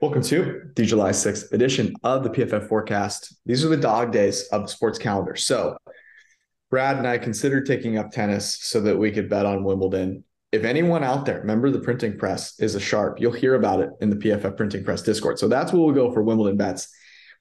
Welcome to the July 6th edition of the PFF forecast. These are the dog days of the sports calendar. So, Brad and I considered taking up tennis so that we could bet on Wimbledon. If anyone out there, remember the printing press is a sharp, you'll hear about it in the PFF printing press Discord. So, that's what we'll go for Wimbledon bets.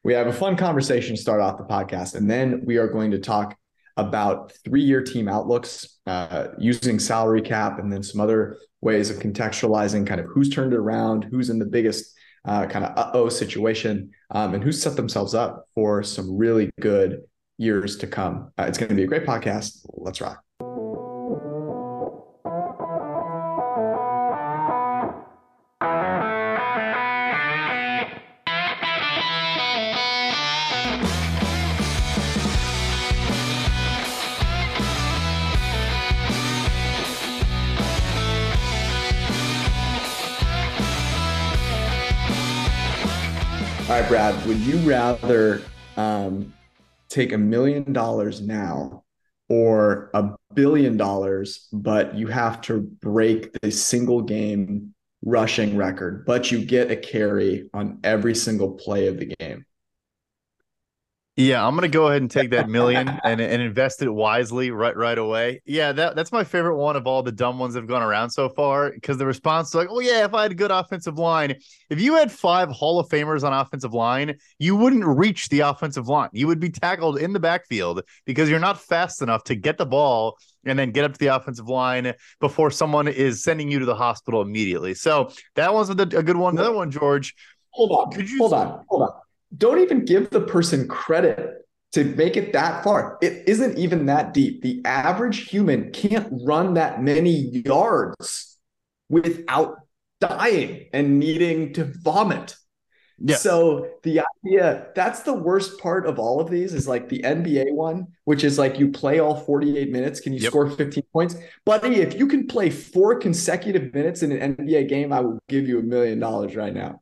We have a fun conversation to start off the podcast, and then we are going to talk about three year team outlooks uh, using salary cap and then some other ways of contextualizing kind of who's turned it around, who's in the biggest uh, kind of uh oh situation, um, and who set themselves up for some really good years to come. Uh, it's going to be a great podcast. Let's rock. All right, Brad, would you rather um, take a million dollars now or a billion dollars, but you have to break the single game rushing record, but you get a carry on every single play of the game? Yeah, I'm gonna go ahead and take that million and, and invest it wisely right right away. Yeah, that, that's my favorite one of all the dumb ones that have gone around so far. Because the response is like, oh yeah, if I had a good offensive line, if you had five Hall of Famers on offensive line, you wouldn't reach the offensive line. You would be tackled in the backfield because you're not fast enough to get the ball and then get up to the offensive line before someone is sending you to the hospital immediately. So that one's a, a good one. Another one, George. Hold on. Could you hold on? Hold on don't even give the person credit to make it that far. It isn't even that deep. The average human can't run that many yards without dying and needing to vomit. Yeah. So the idea that's the worst part of all of these is like the NBA one, which is like you play all 48 minutes. Can you yep. score 15 points? Buddy, if you can play four consecutive minutes in an NBA game, I will give you a million dollars right now.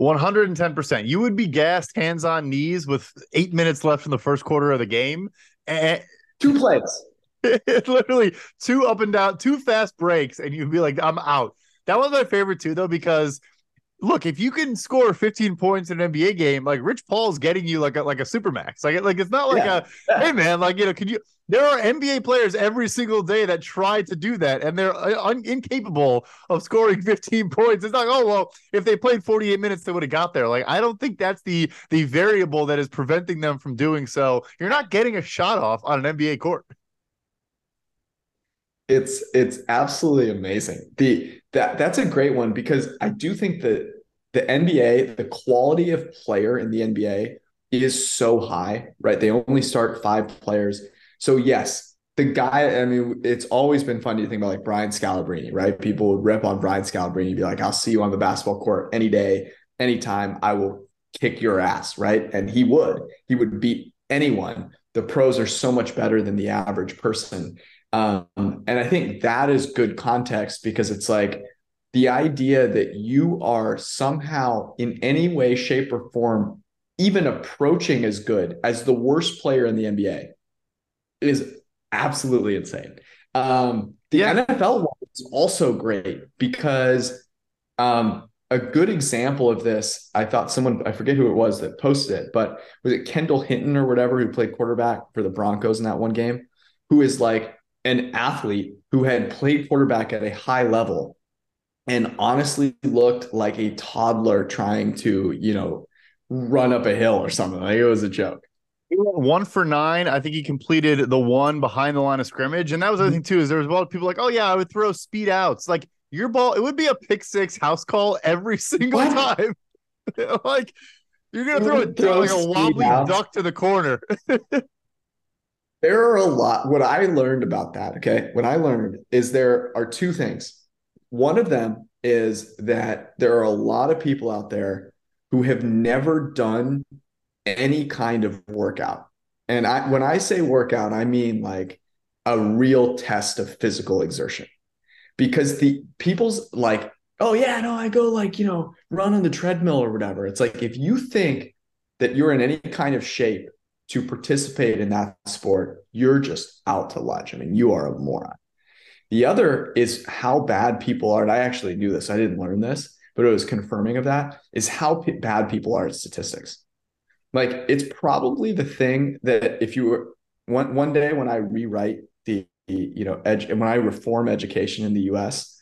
110%. You would be gassed hands on knees with eight minutes left in the first quarter of the game. And two plays. literally two up and down, two fast breaks, and you'd be like, I'm out. That was my favorite too, though, because look, if you can score 15 points in an NBA game, like Rich Paul's getting you like a like a supermax. Like like it's not like yeah. a hey man, like you know, can you there are NBA players every single day that try to do that and they're uh, un- incapable of scoring 15 points. It's like, oh well, if they played 48 minutes, they would have got there. Like I don't think that's the the variable that is preventing them from doing so. You're not getting a shot off on an NBA court. It's it's absolutely amazing. The that that's a great one because I do think that the NBA, the quality of player in the NBA is so high, right? They only start five players. So yes, the guy, I mean, it's always been fun to think about like Brian Scalabrine, right? People would rip on Brian Scalabrine, be like, I'll see you on the basketball court any day, anytime. I will kick your ass, right? And he would. He would beat anyone. The pros are so much better than the average person. Um, and I think that is good context because it's like the idea that you are somehow in any way, shape, or form even approaching as good as the worst player in the NBA is absolutely insane. Um, the yeah. NFL one is also great because um, a good example of this, I thought someone, I forget who it was that posted it, but was it Kendall Hinton or whatever who played quarterback for the Broncos in that one game, who is like an athlete who had played quarterback at a high level and honestly looked like a toddler trying to, you know, run up a hill or something. Like it was a joke. One for nine. I think he completed the one behind the line of scrimmage. And that was the thing too, is there was a lot of people like, oh yeah, I would throw speed outs. Like your ball, it would be a pick six house call every single what? time. like you're gonna throw a throw like a wobbly out. duck to the corner. there are a lot. What I learned about that, okay, what I learned is there are two things. One of them is that there are a lot of people out there who have never done any kind of workout. And I when I say workout, I mean like a real test of physical exertion. Because the people's like, oh yeah, no, I go like, you know, run on the treadmill or whatever. It's like if you think that you're in any kind of shape to participate in that sport, you're just out to lunch. I mean, you are a moron. The other is how bad people are. And I actually knew this, I didn't learn this, but it was confirming of that, is how p- bad people are at statistics. Like it's probably the thing that if you were one one day when I rewrite the you know edge and when I reform education in the US,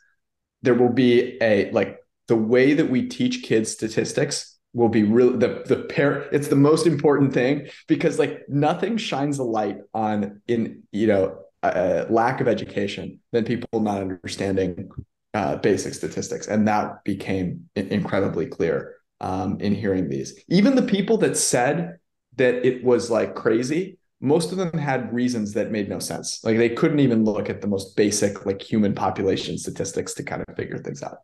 there will be a like the way that we teach kids statistics will be really the the pair it's the most important thing because like nothing shines a light on in you know a lack of education than people not understanding uh, basic statistics. And that became incredibly clear um, in hearing these. Even the people that said that it was like crazy most of them had reasons that made no sense. Like they couldn't even look at the most basic like human population statistics to kind of figure things out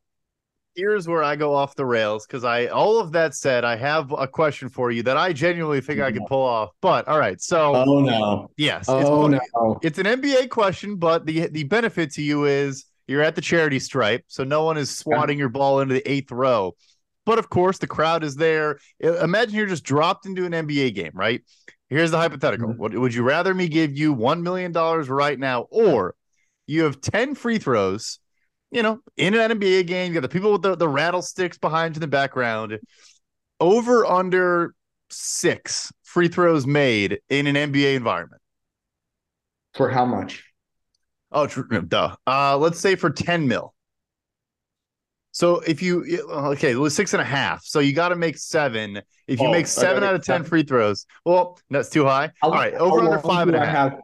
here's where I go off the rails because I all of that said, I have a question for you that I genuinely think I could pull off. But all right, so oh no, yes, oh it's, no, it's an NBA question, but the the benefit to you is you're at the charity stripe, so no one is swatting your ball into the eighth row. But of course, the crowd is there. Imagine you're just dropped into an NBA game, right? Here's the hypothetical. Mm-hmm. Would, would you rather me give you $1 million right now, or you have 10 free throws you know, in an NBA game, you got the people with the, the rattlesticks behind you in the background. Over under six free throws made in an NBA environment. For how much? Oh, duh. Uh, let's say for 10 mil. So if you okay, it was six and a half. So you got to make seven. If you oh, make seven out of ten free throws, well, that's too high. All right, over under five and a half. Have,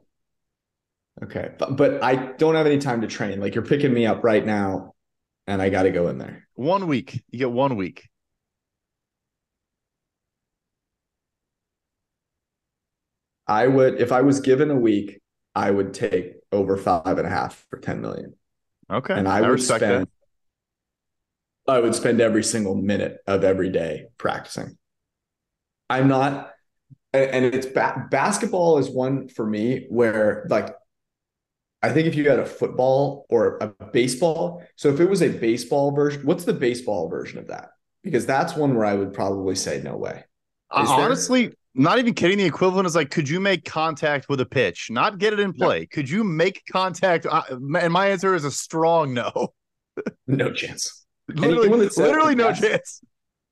Okay. But, but I don't have any time to train. Like you're picking me up right now and I got to go in there. One week. You get one week. I would, if I was given a week, I would take over five and a half for 10 million. Okay. And I, I would spend, that. I would spend every single minute of every day practicing. I'm not, and it's ba- basketball is one for me where like I think if you had a football or a baseball, so if it was a baseball version, what's the baseball version of that? Because that's one where I would probably say no way. Uh, honestly, not even kidding. The equivalent is like, could you make contact with a pitch? Not get it in play. No. Could you make contact? Uh, and my answer is a strong no. no chance. Literally, literally no chance.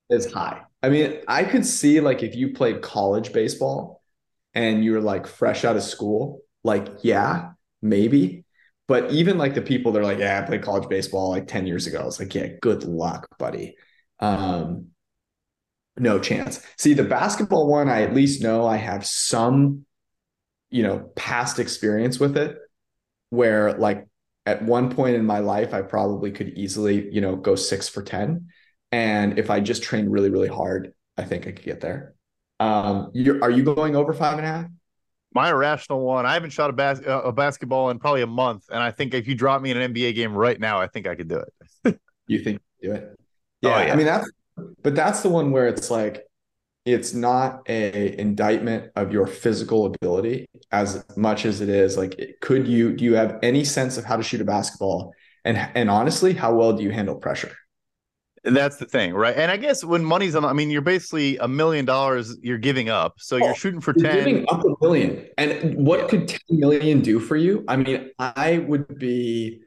Is high. I mean, I could see like if you played college baseball and you were like fresh out of school, like yeah, maybe. But even like the people that are like, yeah, I played college baseball like 10 years ago. It's like, yeah, good luck, buddy. Um, no chance. See, the basketball one, I at least know I have some, you know, past experience with it where like at one point in my life, I probably could easily, you know, go six for 10. And if I just trained really, really hard, I think I could get there. Um, are you going over five and a half? My irrational one. I haven't shot a, bas- uh, a basketball in probably a month, and I think if you drop me in an NBA game right now, I think I could do it. you think do it? Yeah, oh, yeah, I mean that's, but that's the one where it's like, it's not a indictment of your physical ability as much as it is like, could you do you have any sense of how to shoot a basketball, and and honestly, how well do you handle pressure? That's the thing, right? And I guess when money's on, I mean, you're basically a million dollars you're giving up. So you're oh, shooting for you're 10. Giving up a million. And what yeah. could 10 million do for you? I mean, I would be,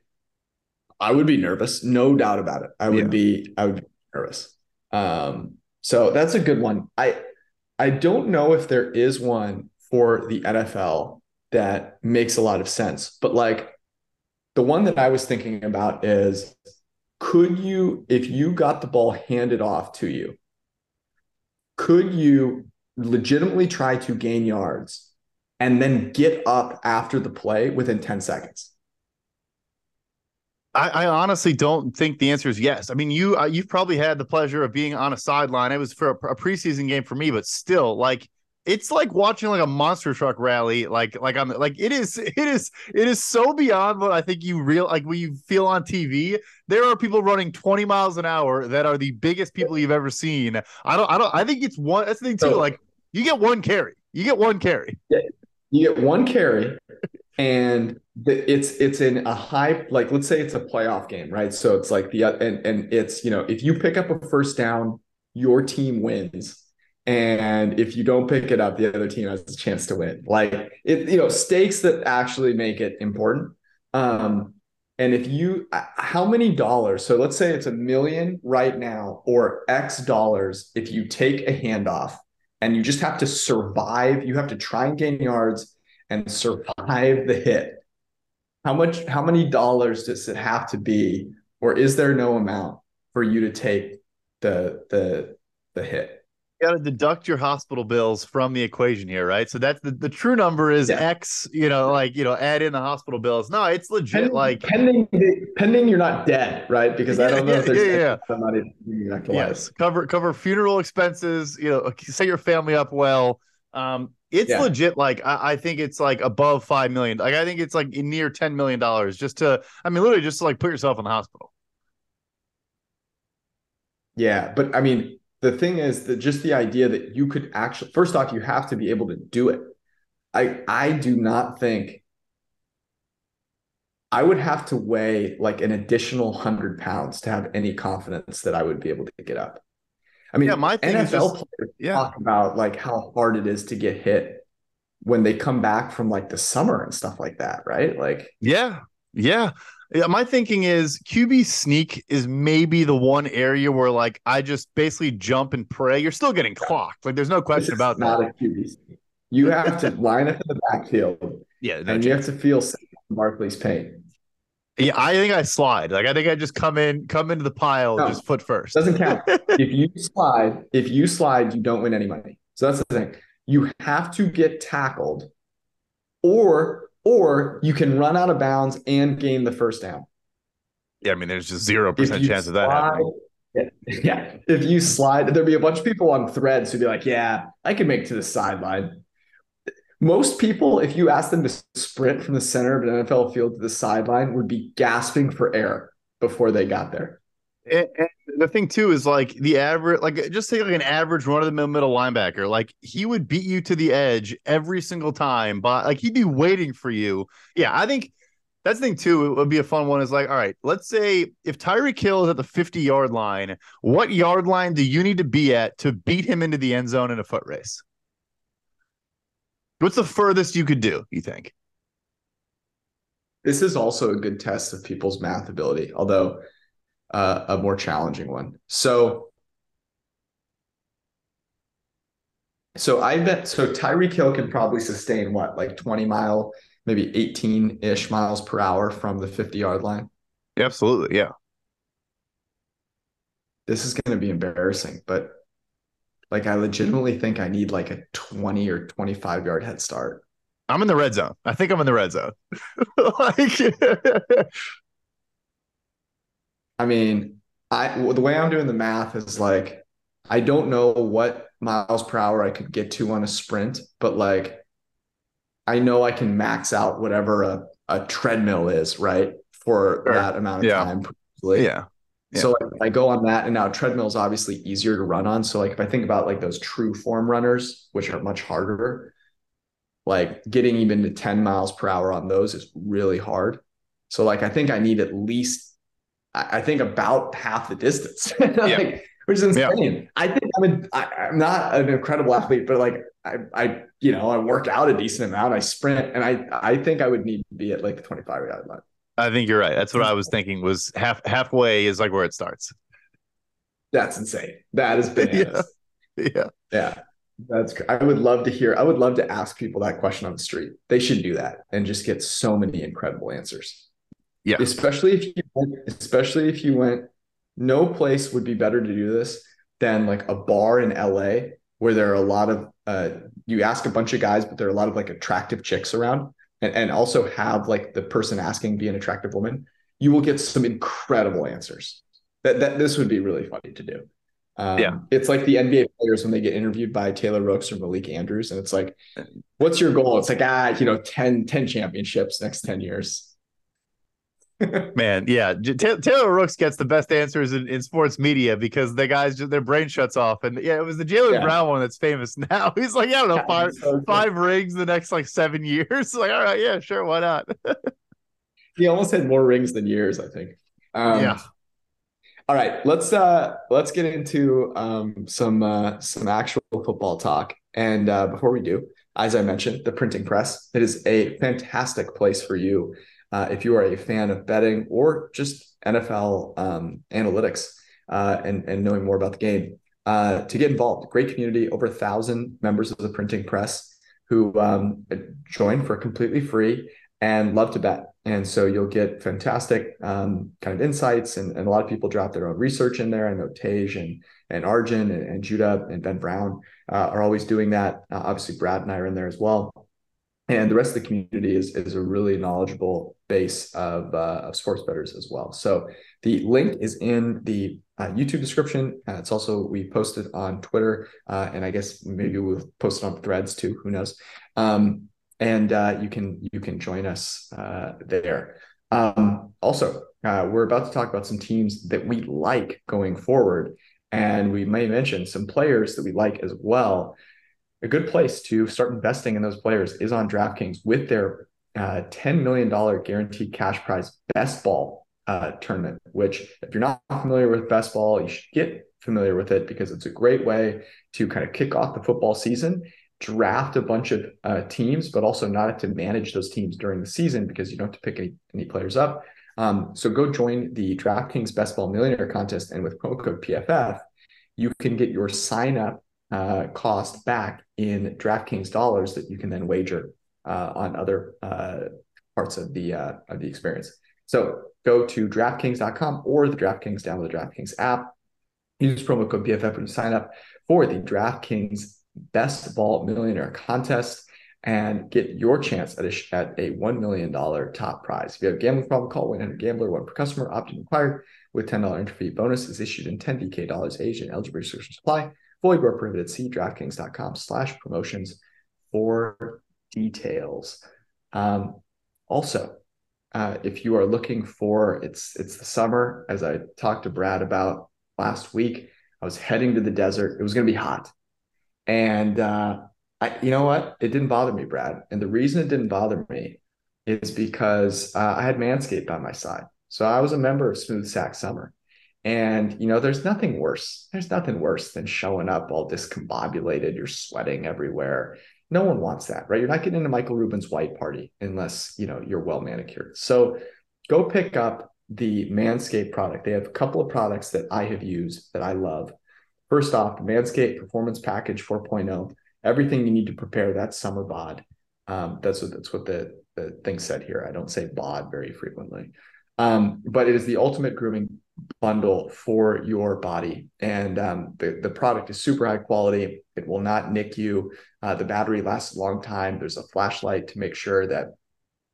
I would be nervous, no doubt about it. I would yeah. be, I would be nervous. Um, so that's a good one. I, I don't know if there is one for the NFL that makes a lot of sense, but like the one that I was thinking about is could you, if you got the ball handed off to you, could you legitimately try to gain yards and then get up after the play within 10 seconds? I, I, honestly don't think the answer is yes. I mean, you uh, you've probably had the pleasure of being on a sideline. It was for a, a, preseason game for me, but still, like it's like watching like a monster truck rally. Like like I'm like it is it is it is so beyond what I think you real like what you feel on TV there are people running 20 miles an hour that are the biggest people you've ever seen. I don't, I don't, I think it's one. That's the thing too. Like you get one carry, you get one carry. You get one carry, and the, it's it's in a high like let's say it's a playoff game, right? So it's like the and and it's you know if you pick up a first down, your team wins. And if you don't pick it up, the other team has a chance to win. Like it, you know, stakes that actually make it important. Um, And if you, uh, how many dollars? So let's say it's a million right now, or X dollars if you take a handoff and you just have to survive. You have to try and gain yards and survive the hit. How much? How many dollars does it have to be, or is there no amount for you to take the the the hit? Got to deduct your hospital bills from the equation here, right? So that's the, the true number is yeah. X, you know, like, you know, add in the hospital bills. No, it's legit pending, like pending, pending you're not dead, right? Because I don't know yeah, if there's yeah, yeah. yes. cover, cover funeral expenses, you know, set your family up well. Um, it's yeah. legit. Like, I, I, think it's like above 5 million. Like, I think it's like near $10 million just to, I mean, literally just to like put yourself in the hospital. Yeah. But I mean, the thing is that just the idea that you could actually first off you have to be able to do it. I i do not think i would have to weigh like an additional 100 pounds to have any confidence that i would be able to get up. I mean yeah, my nfl just, players yeah. talk about like how hard it is to get hit when they come back from like the summer and stuff like that right? Like yeah yeah yeah, my thinking is QB sneak is maybe the one area where like I just basically jump and pray. You're still getting clocked. Like there's no question about not that. Not a QB sneak. You have to line up in the backfield. Yeah, no and chance. you have to feel Barkley's pain. Yeah, I think I slide. Like I think I just come in, come into the pile, no, just foot first. Doesn't count. if you slide, if you slide, you don't win any money. So that's the thing. You have to get tackled, or or you can run out of bounds and gain the first down. Yeah, I mean, there's just zero percent chance of that happening. Yeah, yeah, if you slide, there'd be a bunch of people on threads who'd be like, "Yeah, I can make to the sideline." Most people, if you ask them to sprint from the center of an NFL field to the sideline, would be gasping for air before they got there. And, and the thing too is like the average, like just take like an average run of the middle middle linebacker. Like he would beat you to the edge every single time, but like he'd be waiting for you. Yeah, I think that's the thing too. It would be a fun one. Is like, all right, let's say if Tyreek Hill is at the 50 yard line, what yard line do you need to be at to beat him into the end zone in a foot race? What's the furthest you could do, you think? This is also a good test of people's math ability, although uh, a more challenging one. So, so I bet so Tyreek Hill can probably sustain what like 20 mile, maybe 18 ish miles per hour from the 50 yard line. Absolutely, yeah. This is going to be embarrassing, but like I legitimately think I need like a 20 or 25 yard head start. I'm in the red zone. I think I'm in the red zone. like I mean, I the way I'm doing the math is like I don't know what miles per hour I could get to on a sprint, but like I know I can max out whatever a, a treadmill is, right? For sure. that amount of yeah. time. Yeah. yeah. So like, I go on that, and now treadmill is obviously easier to run on. So like if I think about like those true form runners, which are much harder, like getting even to 10 miles per hour on those is really hard. So like I think I need at least I think about half the distance, like, yeah. which is insane. Yeah. I think I'm a, I, I'm not an incredible athlete, but like I, I, you know, I work out a decent amount. I sprint, and I, I think I would need to be at like the 25 yard line. I think you're right. That's what I was thinking. Was half halfway is like where it starts. That's insane. That is bananas. yeah. yeah. Yeah. That's I would love to hear. I would love to ask people that question on the street. They should do that and just get so many incredible answers. Yeah. Especially if you went, especially if you went, no place would be better to do this than like a bar in LA where there are a lot of uh you ask a bunch of guys, but there are a lot of like attractive chicks around and, and also have like the person asking be an attractive woman. You will get some incredible answers. That that this would be really funny to do. Um, yeah, it's like the NBA players when they get interviewed by Taylor Rooks or Malika Andrews, and it's like, what's your goal? It's like ah, you know, 10, 10 championships next ten years. Man, yeah, Taylor Rooks gets the best answers in, in sports media because the guys just their brain shuts off, and yeah, it was the Jaylen yeah. Brown one that's famous now. He's like, yeah, I don't know, five so five rings the next like seven years. like, all right, yeah, sure, why not? he almost had more rings than years, I think. Um, yeah. All right, let's uh let's get into um some uh some actual football talk. And uh, before we do, as I mentioned, the printing press. It is a fantastic place for you uh, if you are a fan of betting or just NFL um, analytics uh, and, and knowing more about the game, uh, to get involved. Great community, over a thousand members of the printing press who um, join for completely free and love to bet. And so you'll get fantastic um, kind of insights, and, and, a lot of people drop their own research in there. I know Tej and and Arjun and, and Judah and Ben Brown uh, are always doing that. Uh, obviously, Brad and I are in there as well. And the rest of the community is, is a really knowledgeable base of, uh, of sports bettors as well. So the link is in the uh, YouTube description. Uh, it's also we posted on Twitter, uh, and I guess maybe we'll post it on Threads too. Who knows? Um, and uh, you can you can join us uh, there. Um, also, we're about to talk about some teams that we like going forward, and we may mention some players that we like as well. A good place to start investing in those players is on DraftKings with their uh, $10 million guaranteed cash prize best ball uh, tournament, which, if you're not familiar with best ball, you should get familiar with it because it's a great way to kind of kick off the football season draft a bunch of uh, teams, but also not have to manage those teams during the season because you don't have to pick any, any players up. Um, so go join the DraftKings Best Ball Millionaire Contest, and with promo code PFF, you can get your sign up uh, cost back in DraftKings dollars that you can then wager uh, on other uh, parts of the uh, of the experience. So go to DraftKings.com or the DraftKings download the DraftKings app. Use promo code PFF you sign up for the DraftKings Best Ball Millionaire Contest and get your chance at a, at a $1 million top prize. If you have a gambling problem, call 100 Gambler, one per customer, opt-in required with $10 entry fee. Bonus is issued in 10 DK dollars age and eligible restrictions supply. Fully broke prohibited. See DraftKings.com slash promotions for details. Um, also, uh, if you are looking for it's it's the summer, as I talked to Brad about last week, I was heading to the desert. It was going to be hot. And uh, I, you know what? It didn't bother me, Brad. And the reason it didn't bother me is because uh, I had Manscaped by my side. So I was a member of Smooth Sack Summer. And, you know, there's nothing worse. There's nothing worse than showing up all discombobulated. You're sweating everywhere. No one wants that, right? You're not getting into Michael Rubin's white party unless, you know, you're well manicured. So go pick up the Manscaped product. They have a couple of products that I have used that I love. First off, Manscaped Performance Package 4.0, everything you need to prepare that summer bod. Um, that's what that's what the, the thing said here. I don't say bod very frequently. Um, but it is the ultimate grooming bundle for your body. And um, the, the product is super high quality. It will not nick you. Uh, the battery lasts a long time. There's a flashlight to make sure that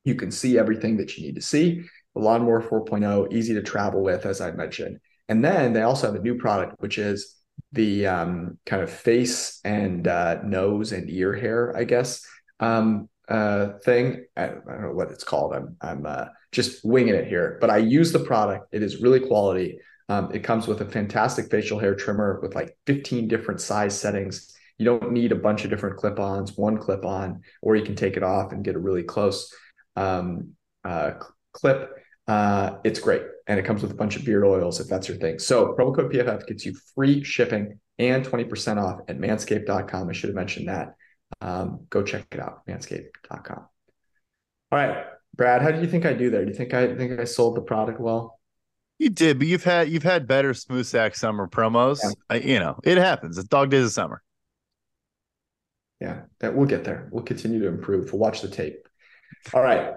you can see everything that you need to see. The Lawnmower 4.0, easy to travel with, as I mentioned. And then they also have a new product, which is the um, kind of face and uh, nose and ear hair, I guess, um, uh, thing. I, I, don't know what it's called. I'm I'm uh, just winging it here, but I use the product. It is really quality. Um, it comes with a fantastic facial hair trimmer with like 15 different size settings. You don't need a bunch of different clip-ons, one clip-on, or you can take it off and get a really close um, uh, clip. Uh, it's great and it comes with a bunch of beard oils if that's your thing. So promo code PFF gets you free shipping and 20% off at manscaped.com. I should have mentioned that. Um, go check it out, manscaped.com. All right, Brad, how do you think I do there? Do you think I think I sold the product well? You did, but you've had you've had better smooth sack summer promos. Yeah. I, you know, it happens. It's dog days of summer. Yeah, that we'll get there. We'll continue to improve. We'll watch the tape. All right.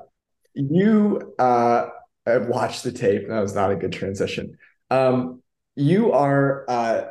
You uh I watched the tape. That was not a good transition. Um, you are, uh,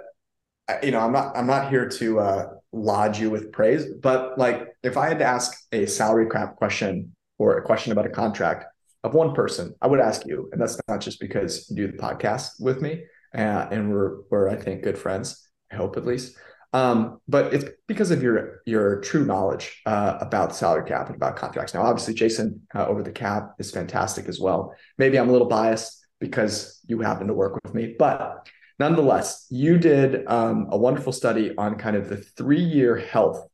you know, I'm not, I'm not here to uh, lodge you with praise, but like, if I had to ask a salary cap question or a question about a contract of one person, I would ask you, and that's not just because you do the podcast with me, uh, and we're, we're, I think, good friends. I hope at least. Um, but it's because of your your true knowledge uh, about salary cap and about contracts. Now, obviously, Jason uh, over the cap is fantastic as well. Maybe I'm a little biased because you happen to work with me, but nonetheless, you did um, a wonderful study on kind of the three year health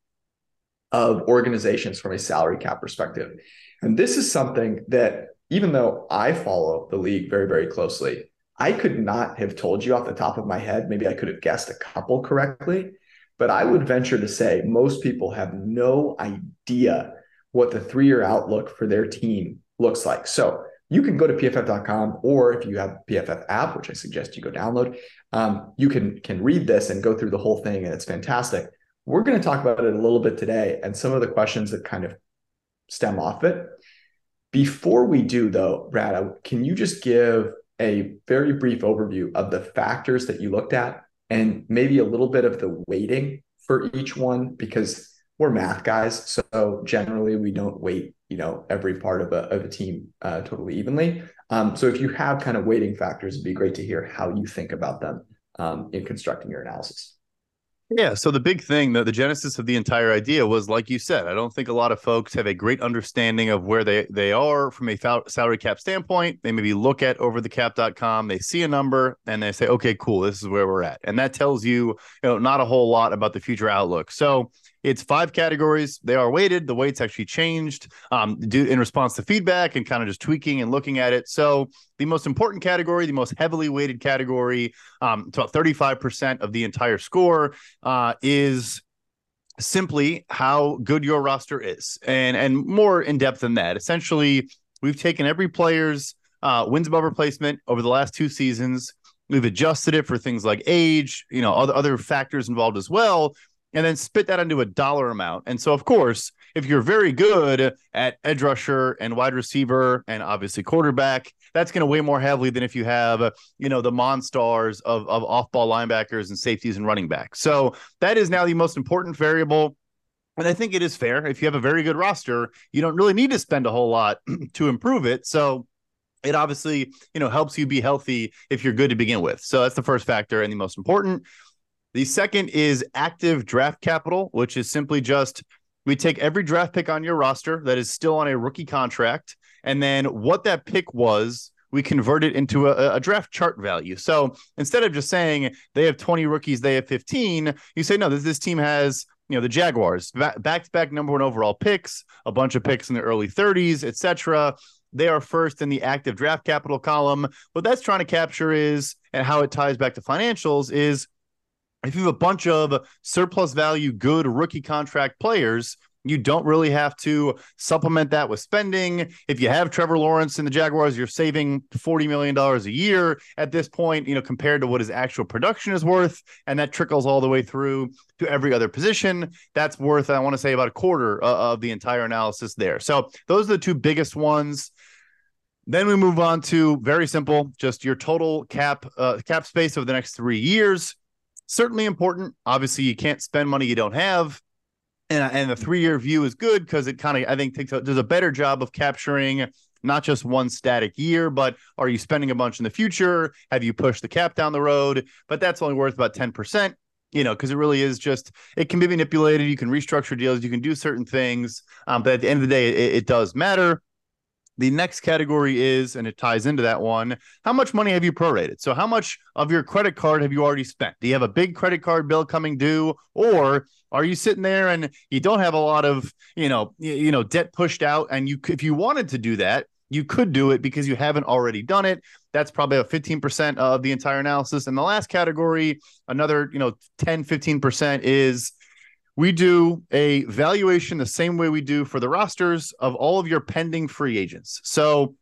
of organizations from a salary cap perspective, and this is something that even though I follow the league very very closely. I could not have told you off the top of my head. Maybe I could have guessed a couple correctly, but I would venture to say most people have no idea what the three year outlook for their team looks like. So you can go to pff.com or if you have PFF app, which I suggest you go download, um, you can can read this and go through the whole thing, and it's fantastic. We're going to talk about it a little bit today and some of the questions that kind of stem off it. Before we do, though, Brad, can you just give a very brief overview of the factors that you looked at and maybe a little bit of the weighting for each one? Because we're math guys, so generally we don't weight you know every part of a, of a team uh, totally evenly. Um, so if you have kind of weighting factors, it'd be great to hear how you think about them um, in constructing your analysis. Yeah. So the big thing, the, the genesis of the entire idea was, like you said, I don't think a lot of folks have a great understanding of where they, they are from a salary cap standpoint. They maybe look at overthecap.com, they see a number and they say, okay, cool, this is where we're at. And that tells you, you know, not a whole lot about the future outlook. So it's five categories. They are weighted. The weights actually changed um, due in response to feedback and kind of just tweaking and looking at it. So the most important category, the most heavily weighted category, um, it's about 35% of the entire score, uh, is simply how good your roster is. And and more in depth than that. Essentially, we've taken every player's uh, wins above replacement over the last two seasons. We've adjusted it for things like age, you know, other other factors involved as well and then spit that into a dollar amount. And so, of course, if you're very good at edge rusher and wide receiver and obviously quarterback, that's going to weigh more heavily than if you have, you know, the monstars of, of off ball linebackers and safeties and running backs. So that is now the most important variable. And I think it is fair. If you have a very good roster, you don't really need to spend a whole lot to improve it. So it obviously, you know, helps you be healthy if you're good to begin with. So that's the first factor and the most important. The second is active draft capital, which is simply just we take every draft pick on your roster that is still on a rookie contract, and then what that pick was, we convert it into a, a, draft chart value. So instead of just saying they have 20 rookies, they have 15, you say, no, this, this team has, you know, the Jaguars, back to back number one overall picks, a bunch of picks in the early 30s, etc. They are first in the active draft capital column. What that's trying to capture is, and how it ties back to financials is if you have a bunch of surplus value, good rookie contract players, you don't really have to supplement that with spending. If you have Trevor Lawrence in the Jaguars, you're saving $40 million a year at this point, you know, compared to what his actual production is worth. And that trickles all the way through to every other position. That's worth, I want to say, about a quarter of the entire analysis there. So those are the two biggest ones. Then we move on to very simple, just your total cap uh, cap space over the next three years certainly important. Obviously, you can't spend money you don't have. And, and the three year view is good because it kind of, I think, takes a, does a better job of capturing not just one static year, but are you spending a bunch in the future? Have you pushed the cap down the road? But that's only worth about 10%, you know, because it really is just, it can be manipulated. You can restructure deals, you can do certain things. Um, but at the end of the day, it, it does matter. The next category is, and it ties into that one, how much money have you prorated? So, how much of your credit card have you already spent? Do you have a big credit card bill coming due, or are you sitting there and you don't have a lot of, you know, you know, debt pushed out? And you, if you wanted to do that, you could do it because you haven't already done it. That's probably a 15% of the entire analysis. And the last category, another, you know, 10, 15% is we do a valuation the same way we do for the rosters of all of your pending free agents. So,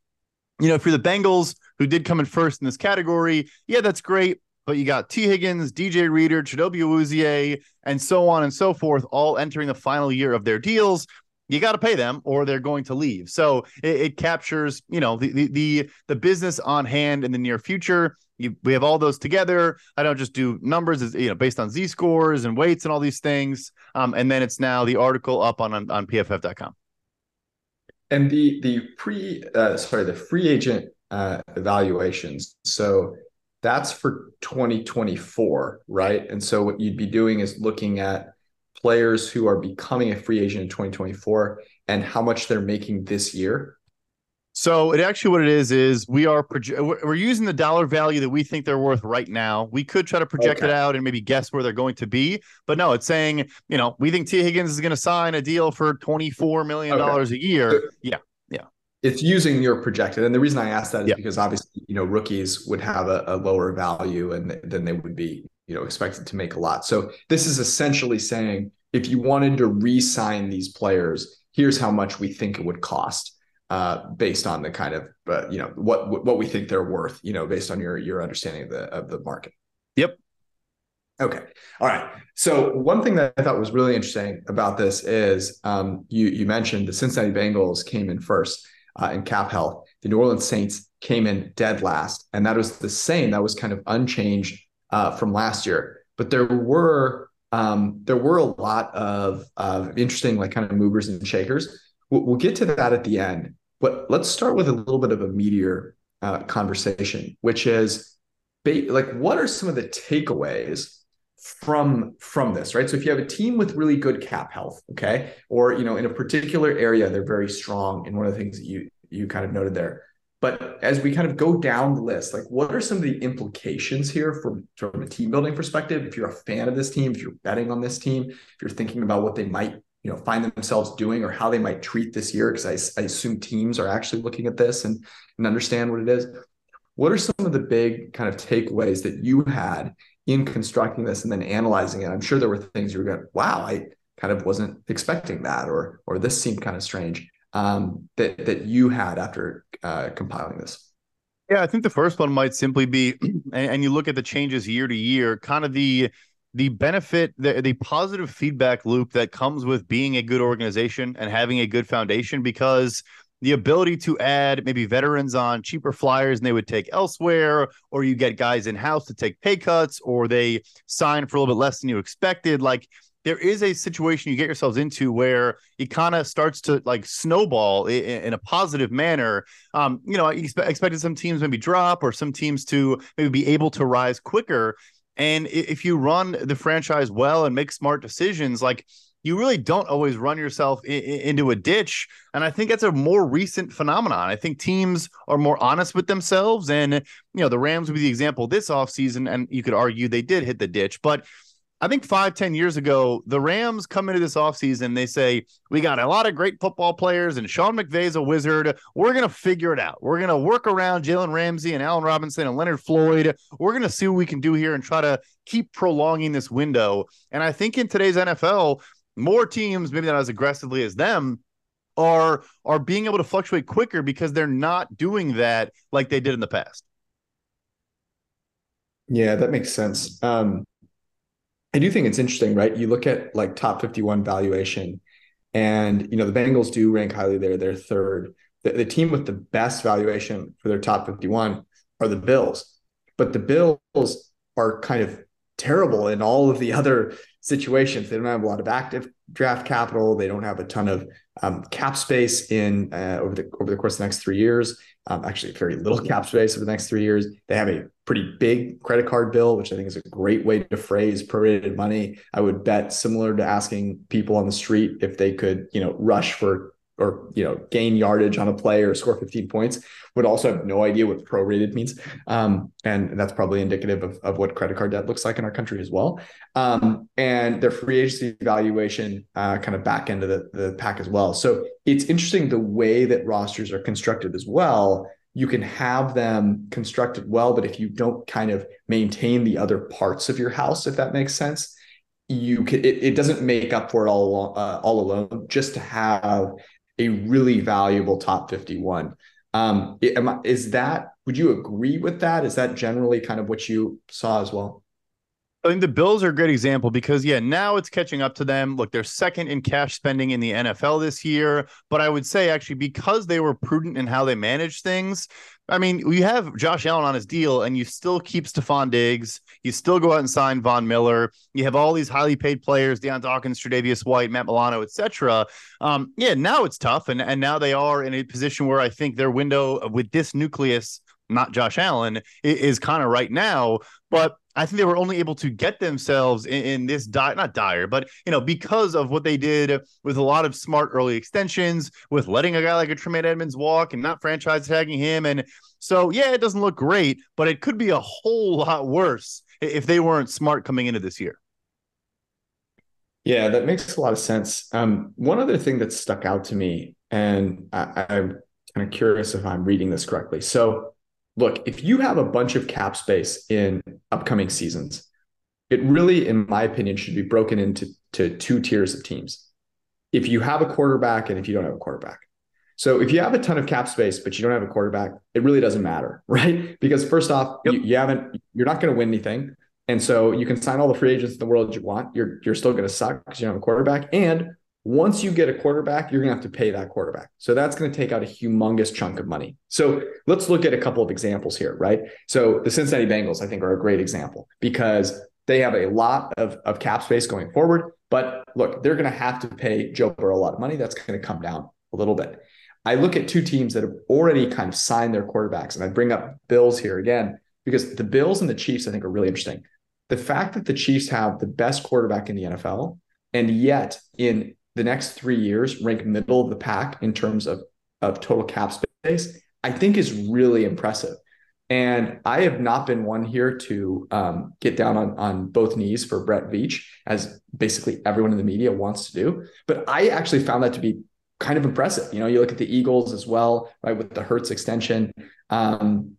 you know, if you're the Bengals who did come in first in this category, yeah, that's great. But you got Tee Higgins, DJ Reader, Chidobe Awuzie, and so on and so forth, all entering the final year of their deals you got to pay them or they're going to leave. So it, it captures, you know, the, the, the the business on hand in the near future. You, we have all those together. I don't just do numbers, you know, based on Z scores and weights and all these things. Um, and then it's now the article up on on, on PFF.com. And the the pre uh, sorry the free agent uh, evaluations. So that's for 2024, right? And so what you'd be doing is looking at players who are becoming a free agent in 2024 and how much they're making this year? So it actually what it is is we are proje- we're using the dollar value that we think they're worth right now. We could try to project okay. it out and maybe guess where they're going to be, but no, it's saying you know we think Tee Higgins is going to sign a deal for twenty four million dollars okay. a year. Yeah, yeah. It's using your projected, and the reason I asked that is yeah. because obviously you know rookies would have a, a lower value and than they would be you know expected to make a lot. So this is essentially saying if you wanted to re-sign these players, here's how much we think it would cost. Uh, based on the kind of uh, you know what what we think they're worth, you know, based on your your understanding of the of the market. Yep. Okay. All right. So one thing that I thought was really interesting about this is um, you you mentioned the Cincinnati Bengals came in first uh, in cap health. The New Orleans Saints came in dead last, and that was the same. That was kind of unchanged uh, from last year. But there were um, there were a lot of, of interesting like kind of movers and shakers. We'll, we'll, get to that at the end. But let's start with a little bit of a meteor uh, conversation, which is like what are some of the takeaways from from this right so if you have a team with really good cap health okay or you know in a particular area they're very strong in one of the things that you you kind of noted there but as we kind of go down the list, like what are some of the implications here from, from a team building perspective? If you're a fan of this team, if you're betting on this team, if you're thinking about what they might, you know, find themselves doing or how they might treat this year, because I, I assume teams are actually looking at this and, and understand what it is. What are some of the big kind of takeaways that you had in constructing this and then analyzing it? I'm sure there were things you were going, wow, I kind of wasn't expecting that, or or this seemed kind of strange um, that that you had after uh, compiling this? Yeah, I think the first one might simply be, and, and you look at the changes year to year, kind of the the benefit, the, the positive feedback loop that comes with being a good organization and having a good foundation, because the ability to add maybe veterans on cheaper flyers and they would take elsewhere, or you get guys in house to take pay cuts, or they sign for a little bit less than you expected. Like there is a situation you get yourselves into where it kind of starts to like snowball in, in a positive manner. Um, you know, I expected some teams maybe drop or some teams to maybe be able to rise quicker. And if you run the franchise well and make smart decisions, like you really don't always run yourself I- into a ditch. And I think that's a more recent phenomenon. I think teams are more honest with themselves. And, you know, the Rams would be the example this offseason. And you could argue they did hit the ditch, but I think five, ten years ago, the Rams come into this offseason. They say, We got a lot of great football players, and Sean McVay's a wizard. We're going to figure it out. We're going to work around Jalen Ramsey and Allen Robinson and Leonard Floyd. We're going to see what we can do here and try to keep prolonging this window. And I think in today's NFL, more teams, maybe not as aggressively as them, are are being able to fluctuate quicker because they're not doing that like they did in the past. Yeah, that makes sense. Um, I do think it's interesting, right? You look at like top 51 valuation, and you know, the Bengals do rank highly there. They're third. The, the team with the best valuation for their top 51 are the Bills. But the Bills are kind of terrible in all of the other situations. They don't have a lot of active draft capital. They don't have a ton of um, cap space in uh, over the over the course of the next three years. Um, actually, very little cap space over the next three years. They have a pretty big credit card bill, which I think is a great way to phrase prorated money. I would bet similar to asking people on the street if they could, you know, rush for or you know gain yardage on a play or score 15 points would also have no idea what prorated means. Um, and that's probably indicative of, of what credit card debt looks like in our country as well. Um, and their free agency valuation uh, kind of back into the, the pack as well. So it's interesting the way that rosters are constructed as well. You can have them constructed well but if you don't kind of maintain the other parts of your house if that makes sense you it, it doesn't make up for it all uh, all alone. Just to have a really valuable top 51. Um, is that, would you agree with that? Is that generally kind of what you saw as well? I think the Bills are a great example because, yeah, now it's catching up to them. Look, they're second in cash spending in the NFL this year. But I would say, actually, because they were prudent in how they managed things, I mean, you have Josh Allen on his deal, and you still keep Stefon Diggs. You still go out and sign Von Miller. You have all these highly paid players: Dion Dawkins, Tre'Davious White, Matt Milano, etc. Um, yeah, now it's tough, and and now they are in a position where I think their window with this nucleus, not Josh Allen, is kind of right now. But I think they were only able to get themselves in, in this di- not dire, but you know, because of what they did with a lot of smart early extensions, with letting a guy like a Tremaine Edmunds walk and not franchise tagging him. And so, yeah, it doesn't look great, but it could be a whole lot worse if they weren't smart coming into this year. Yeah, that makes a lot of sense. Um, one other thing that stuck out to me, and I, I'm kind of curious if I'm reading this correctly. So look, if you have a bunch of cap space in upcoming seasons, it really, in my opinion, should be broken into to two tiers of teams. If you have a quarterback and if you don't have a quarterback. So if you have a ton of cap space, but you don't have a quarterback, it really doesn't matter, right? Because first off, yep. you, you haven't, you're not going to win anything. And so you can sign all the free agents in the world you want. You're you're still going to suck because you don't have a quarterback. And once you get a quarterback, you're going to have to pay that quarterback. So that's going to take out a humongous chunk of money. So let's look at a couple of examples here, right? So the Cincinnati Bengals, I think, are a great example because they have a lot of, of cap space going forward. But look, they're going to have to pay Joe Burrow a lot of money. That's going to come down a little bit. I look at two teams that have already kind of signed their quarterbacks, and I bring up Bills here again because the Bills and the Chiefs, I think, are really interesting. The fact that the Chiefs have the best quarterback in the NFL, and yet in the next three years rank middle of the pack in terms of, of total cap space, I think is really impressive. And I have not been one here to um, get down on, on both knees for Brett Veach, as basically everyone in the media wants to do. But I actually found that to be kind of impressive. You know, you look at the Eagles as well, right, with the Hurts extension. Um,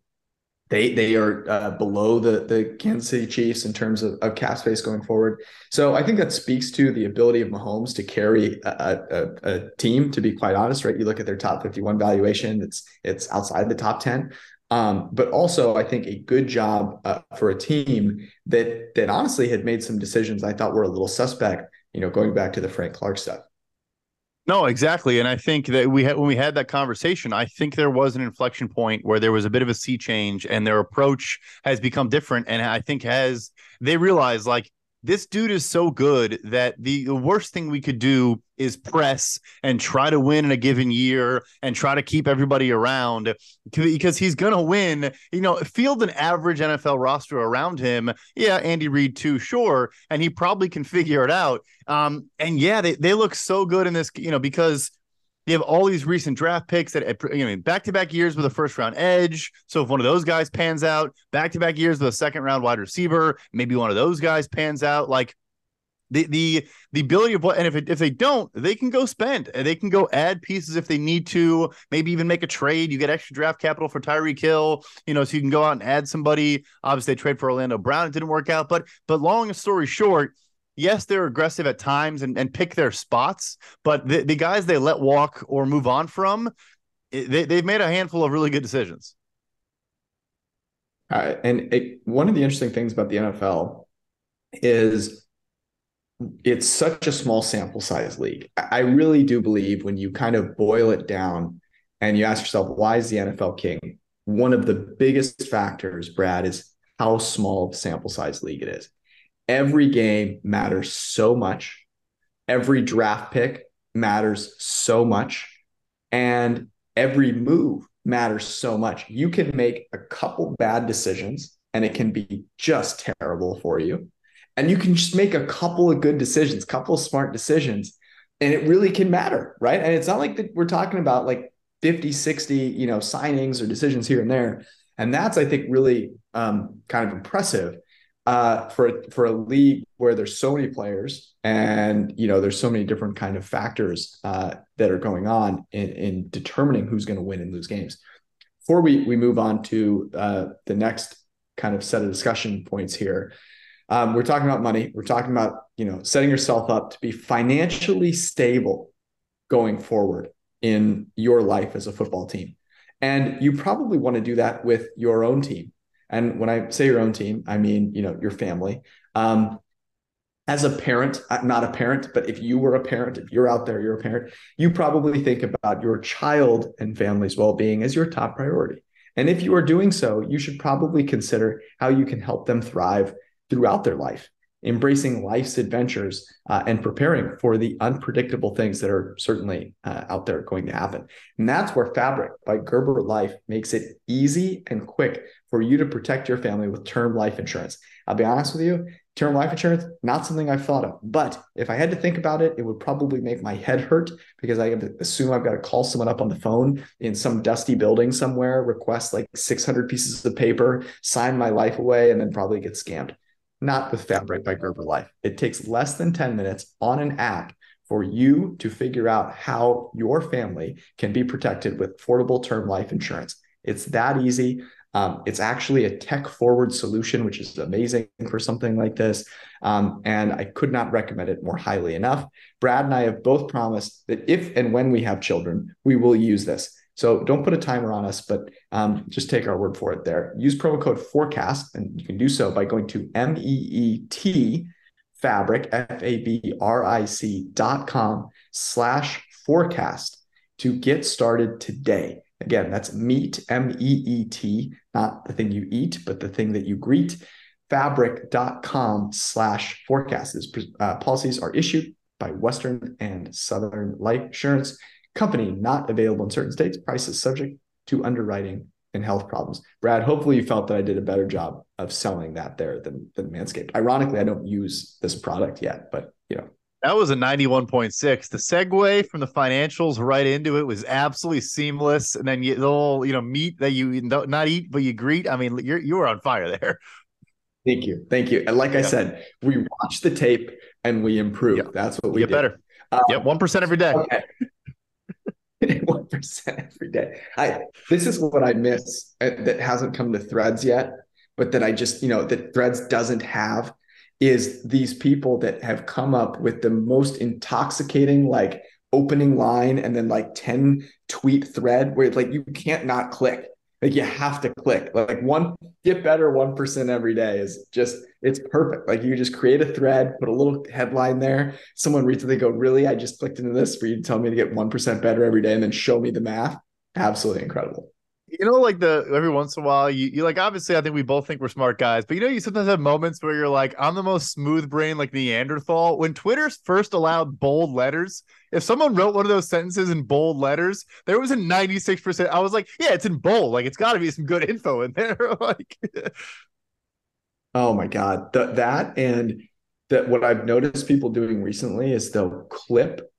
they they are uh, below the the Kansas City Chiefs in terms of, of cap space going forward. So I think that speaks to the ability of Mahomes to carry a, a, a, team. To be quite honest, right? You look at their top fifty one valuation; it's it's outside the top ten. Um, but also, I think a good job uh, for a team that that honestly had made some decisions I thought were a little suspect. You know, going back to the Frank Clark stuff. No, exactly. And I think that we had when we had that conversation, I think there was an inflection point where there was a bit of a sea change and their approach has become different. And I think has they realized like this dude is so good that the, the worst thing we could do is press and try to win in a given year and try to keep everybody around because he's going to win. You know, field an average NFL roster around him. Yeah, Andy Reid too, sure. And he probably can figure it out. Um, and yeah, they, they look so good in this, you know, because you have all these recent draft picks that you know back to back years with a first round edge. So if one of those guys pans out, back to back years with a second round wide receiver, maybe one of those guys pans out. Like the the the ability of what and if it, if they don't, they can go spend and they can go add pieces if they need to. Maybe even make a trade. You get extra draft capital for Tyreek Hill, you know, so you can go out and add somebody. Obviously, they trade for Orlando Brown. It didn't work out, but but long story short yes, they're aggressive at times and, and pick their spots, but the, the guys they let walk or move on from, they, they've made a handful of really good decisions. Uh, and it, one of the interesting things about the NFL is it's such a small sample size league. I really do believe when you kind of boil it down and you ask yourself, why is the NFL king? One of the biggest factors, Brad, is how small of a sample size league it is every game matters so much. Every draft pick matters so much. And every move matters so much. You can make a couple bad decisions and it can be just terrible for you. And you can just make a couple of good decisions, couple of smart decisions, and it really can matter, right? And it's not like that we're talking about like 50, 60, you know, signings or decisions here and there. And that's, I think, really um, kind of impressive uh, for for a league where there's so many players and you know there's so many different kind of factors uh, that are going on in, in determining who's going to win and lose games. Before we we move on to uh, the next kind of set of discussion points here, um, we're talking about money. We're talking about you know setting yourself up to be financially stable going forward in your life as a football team, and you probably want to do that with your own team and when I say your own team, I mean, you know, your family. Um, as a parent, I'm not a parent, but if you were a parent, if you're out there, you're a parent, you probably think about your child and family's well being as your top priority. And if you are doing so, you should probably consider how you can help them thrive throughout their life embracing life's adventures uh, and preparing for the unpredictable things that are certainly uh, out there going to happen. And that's where Fabric by Gerber Life makes it easy and quick for you to protect your family with term life insurance. I'll be honest with you, term life insurance, not something I've thought of. But if I had to think about it, it would probably make my head hurt because I assume I've got to call someone up on the phone in some dusty building somewhere, request like 600 pieces of paper, sign my life away, and then probably get scammed not with Fabric by Gerber Life. It takes less than 10 minutes on an app for you to figure out how your family can be protected with affordable term life insurance. It's that easy. Um, it's actually a tech forward solution, which is amazing for something like this. Um, and I could not recommend it more highly enough. Brad and I have both promised that if and when we have children, we will use this. So don't put a timer on us, but um, just take our word for it there. Use promo code forecast, and you can do so by going to M E E T fabric, F A B R I C dot com slash forecast to get started today. Again, that's meet, M E E T, not the thing you eat, but the thing that you greet. Fabric.com slash forecast. uh, policies are issued by Western and Southern Life Insurance Company, not available in certain states. Prices subject to underwriting and health problems. Brad, hopefully you felt that I did a better job of selling that there than, than Manscaped. Ironically, I don't use this product yet, but you know, that was a 91.6. The segue from the financials right into it was absolutely seamless. And then you, the whole, you know, meat that you not eat, but you greet. I mean, you're, you were on fire there. Thank you. Thank you. And like yeah. I said, we watch the tape and we improve. That's what we get better. Um, yep. 1% every day. Okay. One percent every day. I this is what I miss uh, that hasn't come to Threads yet, but that I just you know that Threads doesn't have is these people that have come up with the most intoxicating like opening line and then like 10 tweet thread where like you can't not click. Like you have to click. Like one get better 1% every day is just it's perfect. Like you just create a thread put a little headline there. Someone reads it they go really? I just clicked into this for you to tell me to get 1% better every day and then show me the math? Absolutely incredible you know, like the every once in a while, you, you like obviously I think we both think we're smart guys, but you know, you sometimes have moments where you're like, I'm the most smooth brain like Neanderthal. When Twitter's first allowed bold letters, if someone wrote one of those sentences in bold letters, there was a 96%. I was like, yeah, it's in bold. Like it's gotta be some good info in there. like oh my god. That and that what I've noticed people doing recently is they'll clip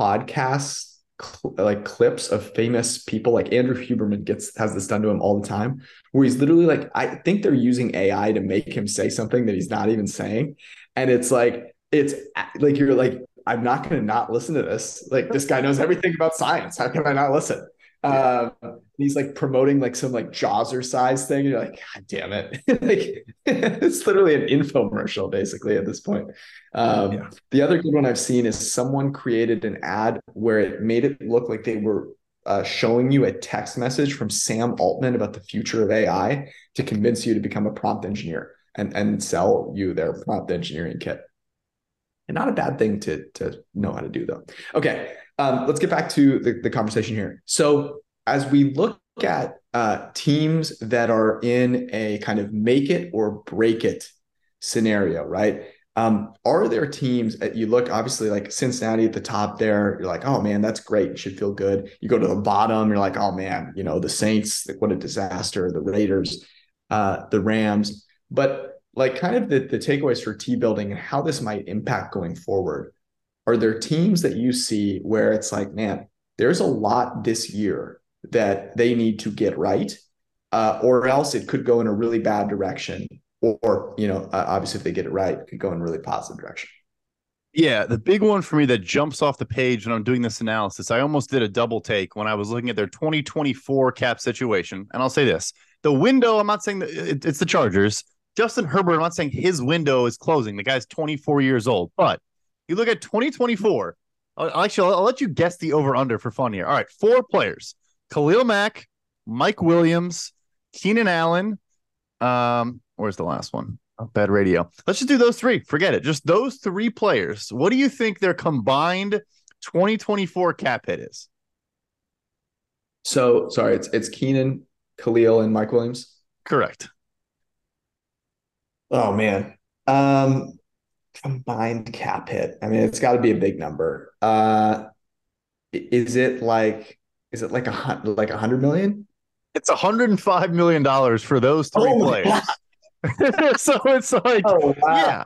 podcasts cl- like clips of famous people like Andrew Huberman gets has this done to him all the time where he's literally like I think they're using AI to make him say something that he's not even saying. And it's like it's like you're like I'm not going to not listen to this. Like this guy knows everything about science. How can I not listen yeah. um, he's like promoting like some like Jawser size thing. You're like, God damn it. like it's literally an infomercial basically at this point. Um, yeah. The other good one I've seen is someone created an ad where it made it look like they were uh, showing you a text message from Sam Altman about the future of AI to convince you to become a prompt engineer and, and sell you their prompt engineering kit. And not a bad thing to, to know how to do though. Okay, um, let's get back to the, the conversation here. So as we look at uh, teams that are in a kind of make it or break it scenario, right? Um, are there teams that you look obviously like Cincinnati at the top there? You're like, oh man, that's great. You should feel good. You go to the bottom, you're like, oh man, you know, the Saints, like what a disaster. The Raiders, uh, the Rams. But like kind of the, the takeaways for T building and how this might impact going forward. Are there teams that you see where it's like, man, there's a lot this year that they need to get right, uh, or else it could go in a really bad direction. Or, or you know, uh, obviously, if they get it right, it could go in a really positive direction. Yeah, the big one for me that jumps off the page when I'm doing this analysis, I almost did a double take when I was looking at their 2024 cap situation. And I'll say this the window, I'm not saying that it's the Chargers. Justin Herbert, I'm not saying his window is closing. The guy's 24 years old. But you look at 2024, actually, I'll, I'll let you guess the over under for fun here. All right, four players Khalil Mack, Mike Williams, Keenan Allen. Um, where's the last one? Oh, bad radio. Let's just do those three. Forget it. Just those three players. What do you think their combined 2024 cap hit is? So sorry, it's it's Keenan, Khalil, and Mike Williams. Correct. Oh man. Um combined cap hit. I mean, it's got to be a big number. Uh is it like is it like a hundred like a hundred million? It's a hundred and five million dollars for those three oh, players. so it's like, oh, wow. yeah.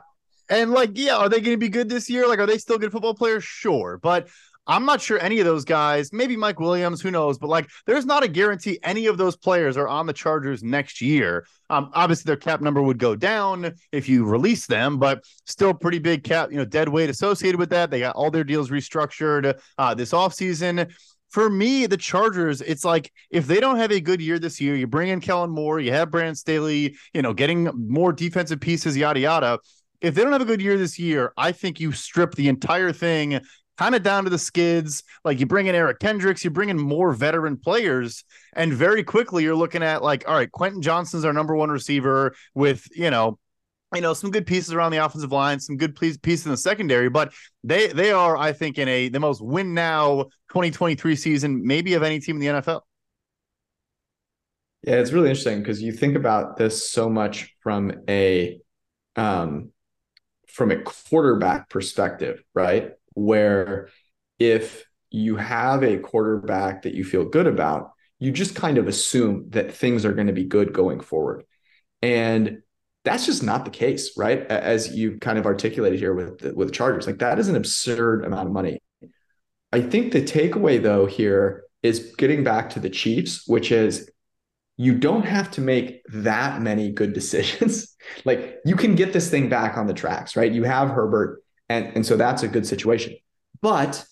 And like, yeah, are they going to be good this year? Like, are they still good football players? Sure. But I'm not sure any of those guys, maybe Mike Williams, who knows, but like there's not a guarantee any of those players are on the Chargers next year. Um, obviously their cap number would go down if you release them, but still pretty big cap, you know, dead weight associated with that. They got all their deals restructured uh, this offseason for me, the Chargers, it's like if they don't have a good year this year, you bring in Kellen Moore, you have Brandon Staley, you know, getting more defensive pieces, yada yada. If they don't have a good year this year, I think you strip the entire thing kind of down to the skids. Like you bring in Eric Kendricks, you bring in more veteran players, and very quickly you're looking at like, all right, Quentin Johnston's our number one receiver with, you know, you know some good pieces around the offensive line, some good pieces in the secondary, but they they are, I think, in a the most win now 2023 season maybe of any team in the NFL. Yeah, it's really interesting because you think about this so much from a um from a quarterback perspective, right? Where if you have a quarterback that you feel good about, you just kind of assume that things are going to be good going forward. And that's just not the case, right? As you kind of articulated here with the, with Chargers, like that is an absurd amount of money. I think the takeaway though here is getting back to the Chiefs, which is you don't have to make that many good decisions. like you can get this thing back on the tracks, right? You have Herbert, and and so that's a good situation. But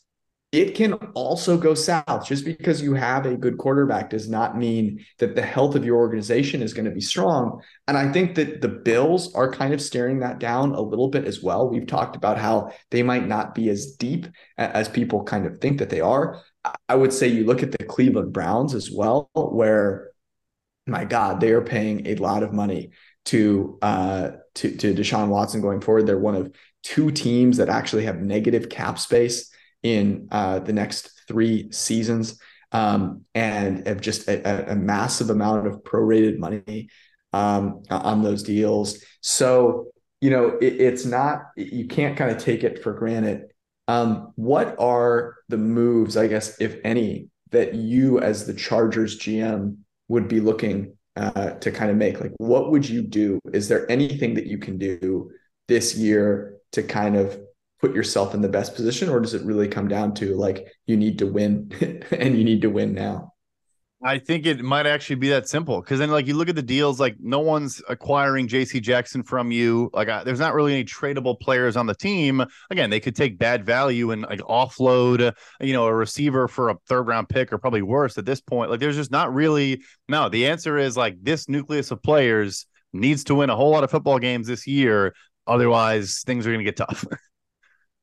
it can also go south. Just because you have a good quarterback does not mean that the health of your organization is going to be strong. And I think that the Bills are kind of staring that down a little bit as well. We've talked about how they might not be as deep as people kind of think that they are. I would say you look at the Cleveland Browns as well, where my God, they are paying a lot of money to uh to, to Deshaun Watson going forward. They're one of two teams that actually have negative cap space in uh, the next three seasons um, and have just a, a, massive amount of prorated money um, on those deals. So, you know, it, it's not, you can't kind of take it for granted. Um, what are the moves, I guess, if any, that you as the Chargers GM would be looking uh, to kind of make? Like, what would you do? Is there anything that you can do this year to kind of put yourself in the best position or does it really come down to like you need to win and you need to win now I think it might actually be that simple because then, like, you look at the deals, like, no one's acquiring JC Jackson from you. Like, uh, there's not really any tradable players on the team. Again, they could take bad value and like offload, you know, a receiver for a third round pick or probably worse at this point. Like, there's just not really. No, the answer is like this nucleus of players needs to win a whole lot of football games this year. Otherwise, things are going to get tough.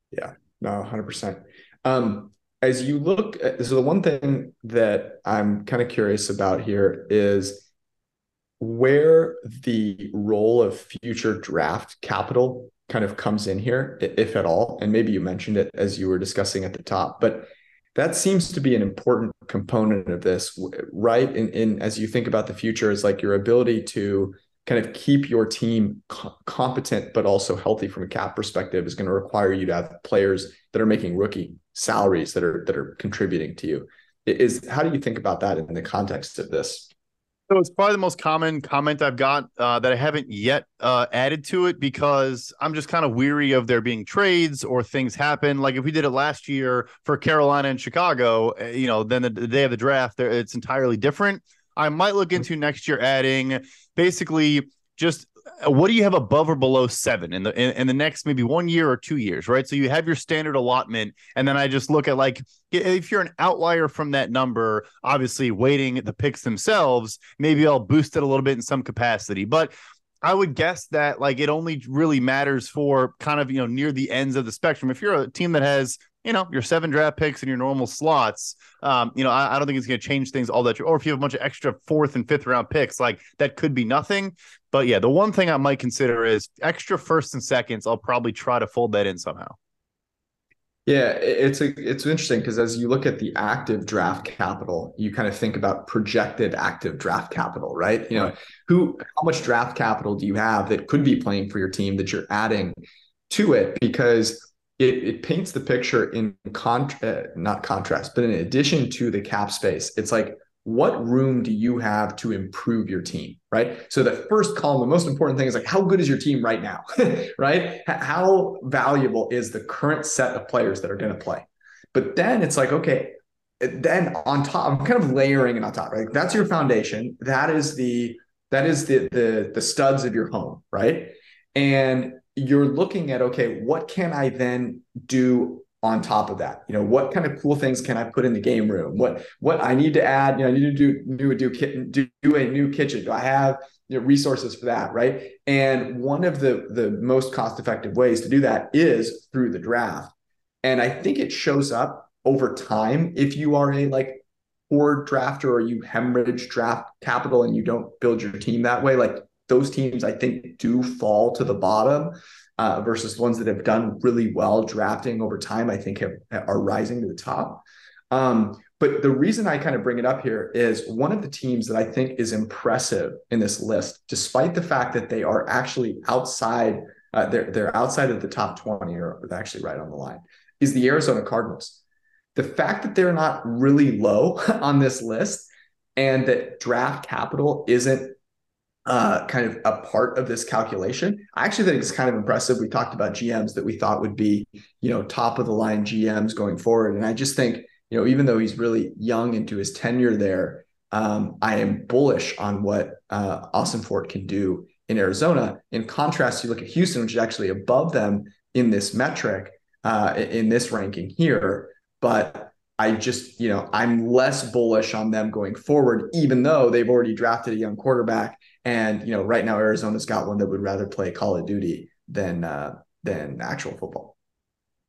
Yeah, no, hundred percent. Um, as you look, at, so the one thing that I'm kind of curious about here is where the role of future draft capital kind of comes in here, if at all. And maybe you mentioned it as you were discussing at the top, but that seems to be an important component of this, right? In, in as you think about the future, is like your ability to kind of keep your team co- competent but also healthy from a cap perspective is going to require you to have players that are making rookie salaries that are that are contributing to you is how do you think about that in the context of this so it's probably the most common comment I've got uh, that I haven't yet uh, added to it because I'm just kind of weary of there being trades or things happen. Like if we did it last year for Carolina and Chicago, eh, you know, then the, the day of the draft, it's entirely different. I might look into next year adding basically just uh, what do you have above or below seven in the in, in, the next maybe one year or two years, right? So you have your standard allotment, and then I just look at like if you're an outlier from that number, obviously weighting the picks themselves, maybe I'll boost it a little bit in some capacity, but. I would guess that like it only really matters for kind of you know near the ends of the spectrum. If you're a team that has you know, your seven draft picks and your normal slots, um, you know, I, I don't think it's going to change things all that. Or if you have a bunch of extra fourth and fifth round picks, like that could be nothing. But yeah, the one thing I might consider is extra first and seconds. I'll probably try to fold that in somehow. Yeah, it's a, it's interesting because as you look at the active draft capital, you kind of think about projected active draft capital, right? You know, who how much draft capital do you have that could be playing for your team that you're adding to it? Because it, it paints the picture in con uh, not contrast, but in addition to the cap space, it's like what room do you have to improve your team, right? So the first column, the most important thing is like how good is your team right now, right? How valuable is the current set of players that are going to play? But then it's like okay, then on top, I'm kind of layering it on top, right? That's your foundation. That is the that is the the the studs of your home, right? And you're looking at okay what can i then do on top of that. You know, what kind of cool things can I put in the game room? What what I need to add? You know, I need to do do do do, do a new kitchen. Do I have you know, resources for that? Right. And one of the the most cost effective ways to do that is through the draft. And I think it shows up over time if you are a like poor drafter or you hemorrhage draft capital and you don't build your team that way. Like those teams, I think, do fall to the bottom uh, versus ones that have done really well drafting over time, I think have, are rising to the top. Um, but the reason I kind of bring it up here is one of the teams that I think is impressive in this list, despite the fact that they are actually outside, uh, they're they're outside of the top twenty, or actually right on the line, is the Arizona Cardinals. The fact that they're not really low on this list, and that draft capital isn't uh, kind of a part of this calculation. I actually think it's kind of impressive. We talked about GMs that we thought would be, you know, top of the line GMs going forward, and I just think, you know, even though he's really young into his tenure there, um, I am bullish on what uh, Ossenfort can do in Arizona. In contrast, you look at Houston, which is actually above them in this metric, uh, in this ranking here, but I just, you know, I'm less bullish on them going forward, even though they've already drafted a young quarterback and you know, right now Arizona's got one that would rather play Call of Duty than uh, than actual football.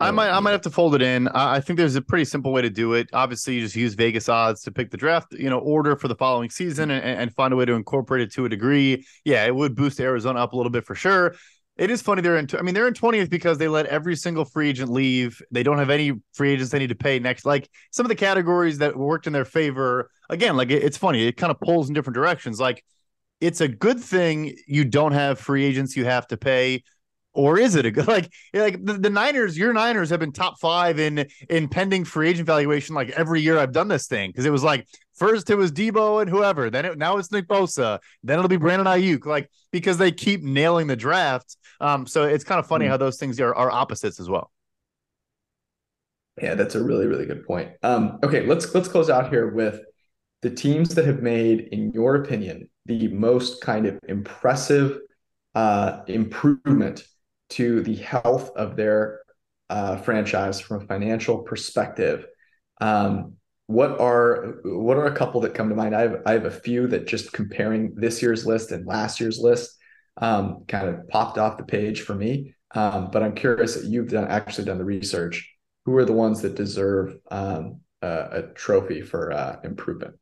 I might I might have to fold it in. I think there's a pretty simple way to do it. Obviously, you just use Vegas odds to pick the draft, you know, order for the following season and, and find a way to incorporate it to a degree. Yeah, it would boost Arizona up a little bit for sure. It is funny they're in. I mean, they're in twentieth because they let every single free agent leave. They don't have any free agents they need to pay next. Like some of the categories that worked in their favor. Again, like it, it's funny. It kind of pulls in different directions. Like it's a good thing you don't have free agents you have to pay or is it a good like like the, the, Niners? Your Niners have been top five in in pending free agent valuation like every year I've done this thing because it was like first it was Deebo and whoever, then it, now it's Nick Bosa, then it'll be Brandon Aiyuk, like because they keep nailing the draft. Um, so it's kind of funny mm-hmm. how those things are, are opposites as well. Yeah, that's a really really good point. Um, okay, let's let's close out here with the teams that have made, in your opinion, the most kind of impressive uh, improvement to the health of their uh, franchise from a financial perspective. Um, what are what are a couple that come to mind? I have I have a few that just comparing this year's list and last year's list um, kind of popped off the page for me. Um, but I'm curious that you've done actually done the research. Who are the ones that deserve um, a, a, trophy for uh, improvement?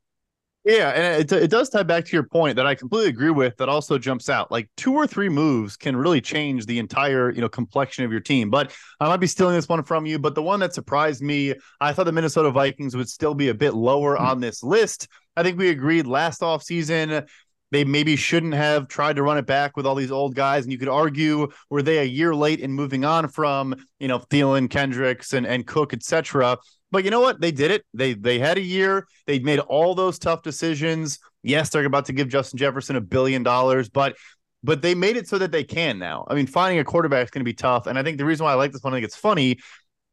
Yeah, and it, it does tie back to your point that I completely agree with. That also jumps out. Like two or three moves can really change the entire you know complexion of your team. But I might be stealing this one from you. But the one that surprised me, I thought the Minnesota Vikings would still be a bit lower mm-hmm. on this list. I think we agreed last off season they maybe shouldn't have tried to run it back with all these old guys. And you could argue, were they a year late in moving on from, you know, Thielen, Kendricks, and, and Cook, etc. But you know what? They did it. They they had a year. They made all those tough decisions. Yes, they're about to give Justin Jefferson a billion dollars, but but they made it so that they can now. I mean, finding a quarterback is going to be tough. And I think the reason why I like this one, I think it's funny.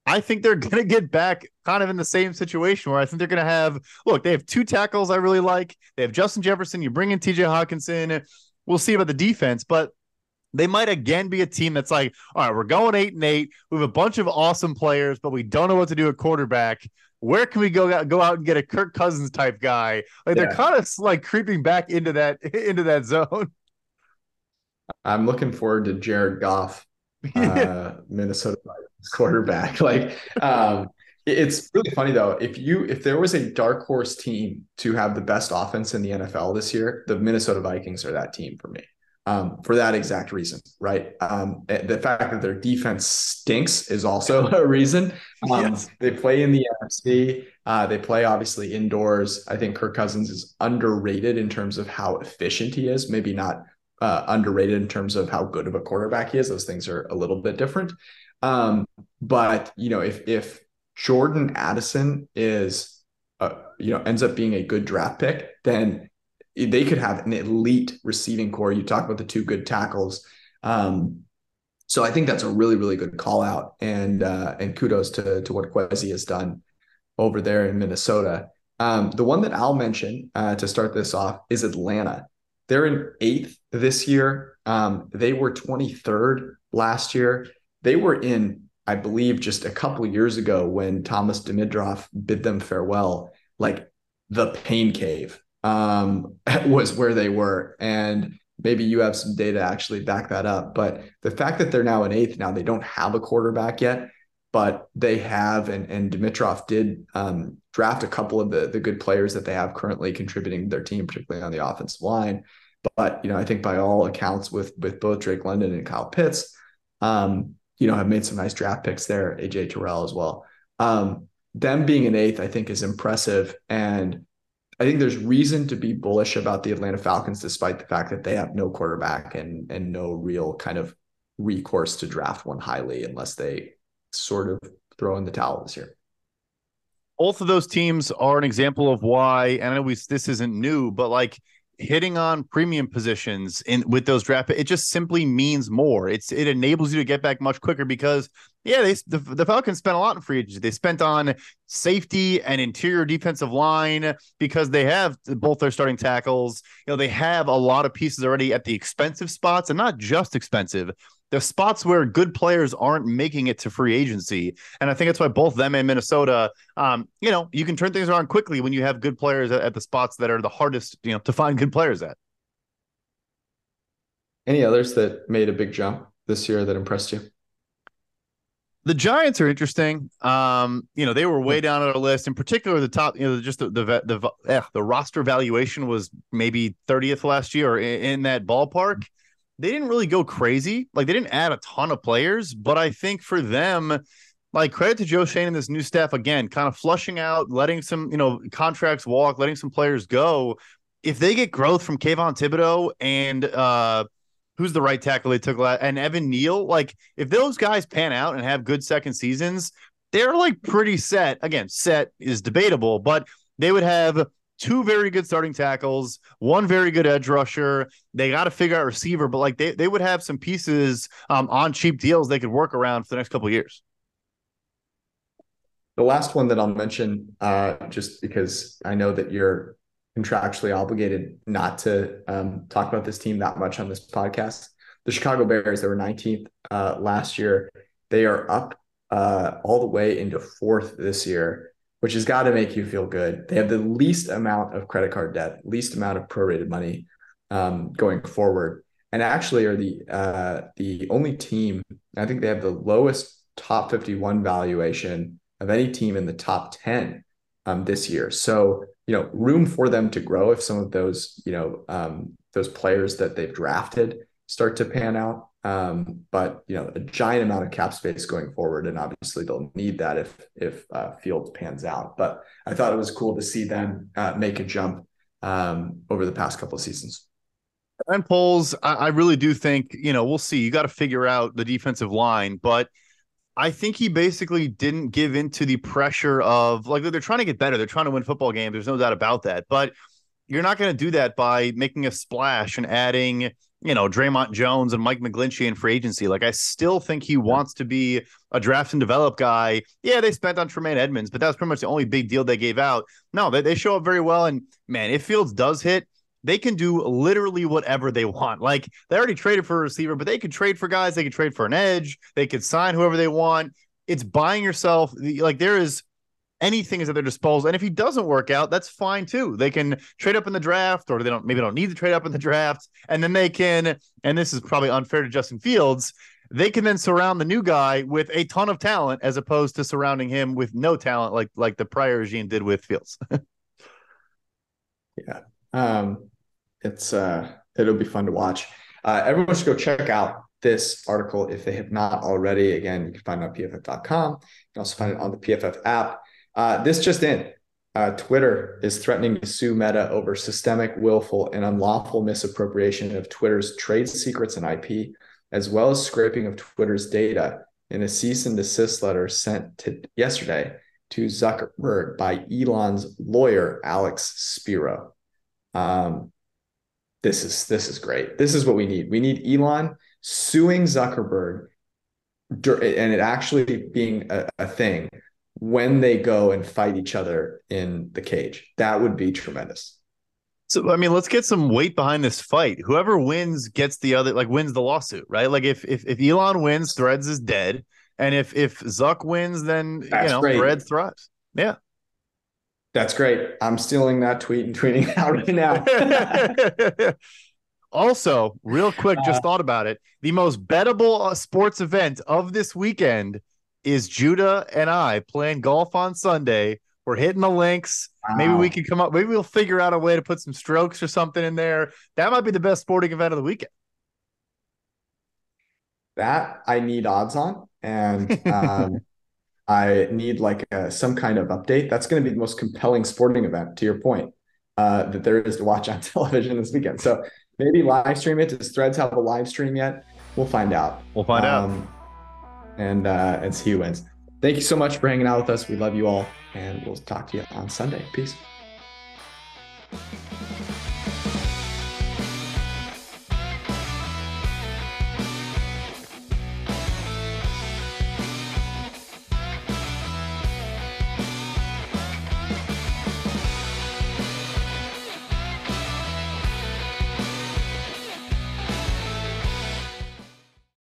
I think they're going to get back kind of in the same situation where I think they're going to have look, they have two tackles I really like. They have Justin Jefferson. You bring in TJ Hockenson. We'll see about the defense, but they might again be a team that's like, all right, we're going eight and eight. We have a bunch of awesome players, but we don't know what to do at quarterback. Where can we go go out and get a Kirk Cousins type guy? Like yeah. they're kind of like creeping back into that into that zone. I'm looking forward to Jared Goff, uh, Minnesota quarterback. Like, um, it's really funny though. If you if there was a dark horse team to have the best offense in the NFL this year, the Minnesota Vikings are that team for me um, for that exact reason, right? Um, eh, the fact that their defense stinks is also a reason. Um, yes. They play in the NFC. Uh, they play obviously indoors. I think Kirk Cousins is underrated in terms of how efficient he is. Maybe not uh, underrated in terms of how good of a quarterback he is. Those things are a little bit different. Um, but you know, if if Jordan Addison is, uh, you know, ends up being a good draft pick, then they could have an elite receiving core. You talk about the two good tackles. Um, so I think that's a really, really good call out. And uh, and kudos to to what Kwesi has done over there in Minnesota. Um, the one that I'll mention uh, to start this off is Atlanta. They're in eighth this year. Um, they were 23rd last year. They were in I believe just a couple years ago when Thomas Dimitroff bid them farewell, like the pain cave um, was where they were. And maybe you have some data actually back that up. But the fact that they're now in eighth now, they don't have a quarterback yet, but they have, and, and Dimitroff did um, draft a couple of the, the good players that they have currently contributing to their team, particularly on the offensive line. But, you know, I think by all accounts with, with both Drake London and Kyle Pitts, um, you know, have made some nice draft picks there, AJ Terrell as well. Um, them being an eighth, I think, is impressive. And I think there's reason to be bullish about the Atlanta Falcons, despite the fact that they have no quarterback and and no real kind of recourse to draft one highly unless they sort of throw in the towel this year. Both of those teams are an example of why, and I know we, this isn't new, but like hitting on premium positions in with those draft it just simply means more. It's it enables you to get back much quicker because yeah they the, the falcons spent a lot in free agency. They spent on safety and interior defensive line because they have both their starting tackles. You know they have a lot of pieces already at the expensive spots and not just expensive the spots where good players aren't making it to free agency. And I think that's why both them and Minnesota, um, you know, you can turn things around quickly when you have good players at, at the spots that are the hardest, you know, to find good players at. Any others that made a big jump this year that impressed you? The Giants are interesting. Um, you know, they were way down on our list. In particular, the top, you know, just the the the, the, eh, the roster valuation was maybe 30th last year or in, in that ballpark they didn't really go crazy. Like they didn't add a ton of players, but I think for them, like credit to Joe Schoen and this new staff again, kind of flushing out, letting some, you know, contracts walk, letting some players go. If they get growth from Kayvon Thibodeaux and uh who's the right tackle they took last and Evan Neal, like if those guys pan out and have good second seasons, they're like pretty set. Again, set is debatable, but they would have two very good starting tackles, one very good edge rusher. They got to figure out receiver, but like they, they would have some pieces um, on cheap deals they could work around for the next couple years. The last one that I'll mention, uh, just because I know that you're contractually obligated not to um, talk about this team that much on this podcast. The Chicago Bears, they were 19th uh, last year. They are up uh, all the way into fourth this year which has got to make you feel good. They have the least amount of credit card debt, least amount of prorated money um, going forward, and actually are the uh, the only team. I think they have the lowest top 51 valuation of any team in the top 10 um, this year. So you know, room for them to grow if some of those you know um, those players that they've drafted start to pan out. Um, but you know, a giant amount of cap space going forward, and obviously they'll need that if if uh, Fields pans out. But I thought it was cool to see them uh, make a jump um, over the past couple of seasons. And Poles, I, I really do think you know we'll see. You got to figure out the defensive line, but I think he basically didn't give into the pressure of like they're trying to get better. They're trying to win football games. There's no doubt about that. But you're not going to do that by making a splash and adding you know, Dre'Mont Jones and Mike McGlinchey in free agency. Like, I still think he wants to be a draft and develop guy. Yeah, they spent on Tremaine Edmunds, but that was pretty much the only big deal they gave out. No, they, they show up very well. And man, if Fields does hit, they can do literally whatever they want. Like, they already traded for a receiver, but they could trade for guys. They could trade for an edge. They could sign whoever they want. It's buying yourself. Like, there is anything is at their disposal. And if he doesn't work out, that's fine too. They can trade up in the draft, or they don't maybe don't need to trade up in the draft, and then they can. And this is probably unfair to Justin Fields. They can then surround the new guy with a ton of talent, as opposed to surrounding him with no talent, like like the prior regime did with Fields. yeah, um, it's uh, it'll be fun to watch. Uh, everyone should go check out this article if they have not already. Again, you can find it on pff.com. You can also find it on the PFF app. Uh, this just in. Uh, Twitter is threatening to sue Meta over systemic, willful, and unlawful misappropriation of Twitter's trade secrets and IP, as well as scraping of Twitter's data in a cease and desist letter sent to yesterday to Zuckerberg by Elon's lawyer, Alex Spiro. Um, this is this is great. This is what we need. We need Elon suing Zuckerberg and it actually being a, a thing when they go and fight each other in the cage. That would be tremendous. So I mean, let's get some weight behind this fight. Whoever wins gets the other like wins the lawsuit, right? Like if if if Elon wins, Threads is dead. And if if Zuck wins, then That's you know great. Bread thrives. Yeah. That's great. I'm stealing that tweet and tweeting out right now. also, real quick, just Uh, thought about it. The most bettable uh, sports event of this weekend is Judah and I playing golf on Sunday. We're hitting the links. Maybe we can come up. Maybe we'll figure out a way to put some strokes or something in there. That might be the best sporting event of the weekend. that I need odds on, and um, I need like a, some kind of update. That's going to be the most compelling sporting event, to your point, uh, that there is to watch on television this weekend. So maybe live stream it. Does Threads have a live stream yet? We'll find out. We'll find out and uh, and see who wins. Thank you so much for hanging out with us. We love you all, and we'll talk to you on Sunday. Peace.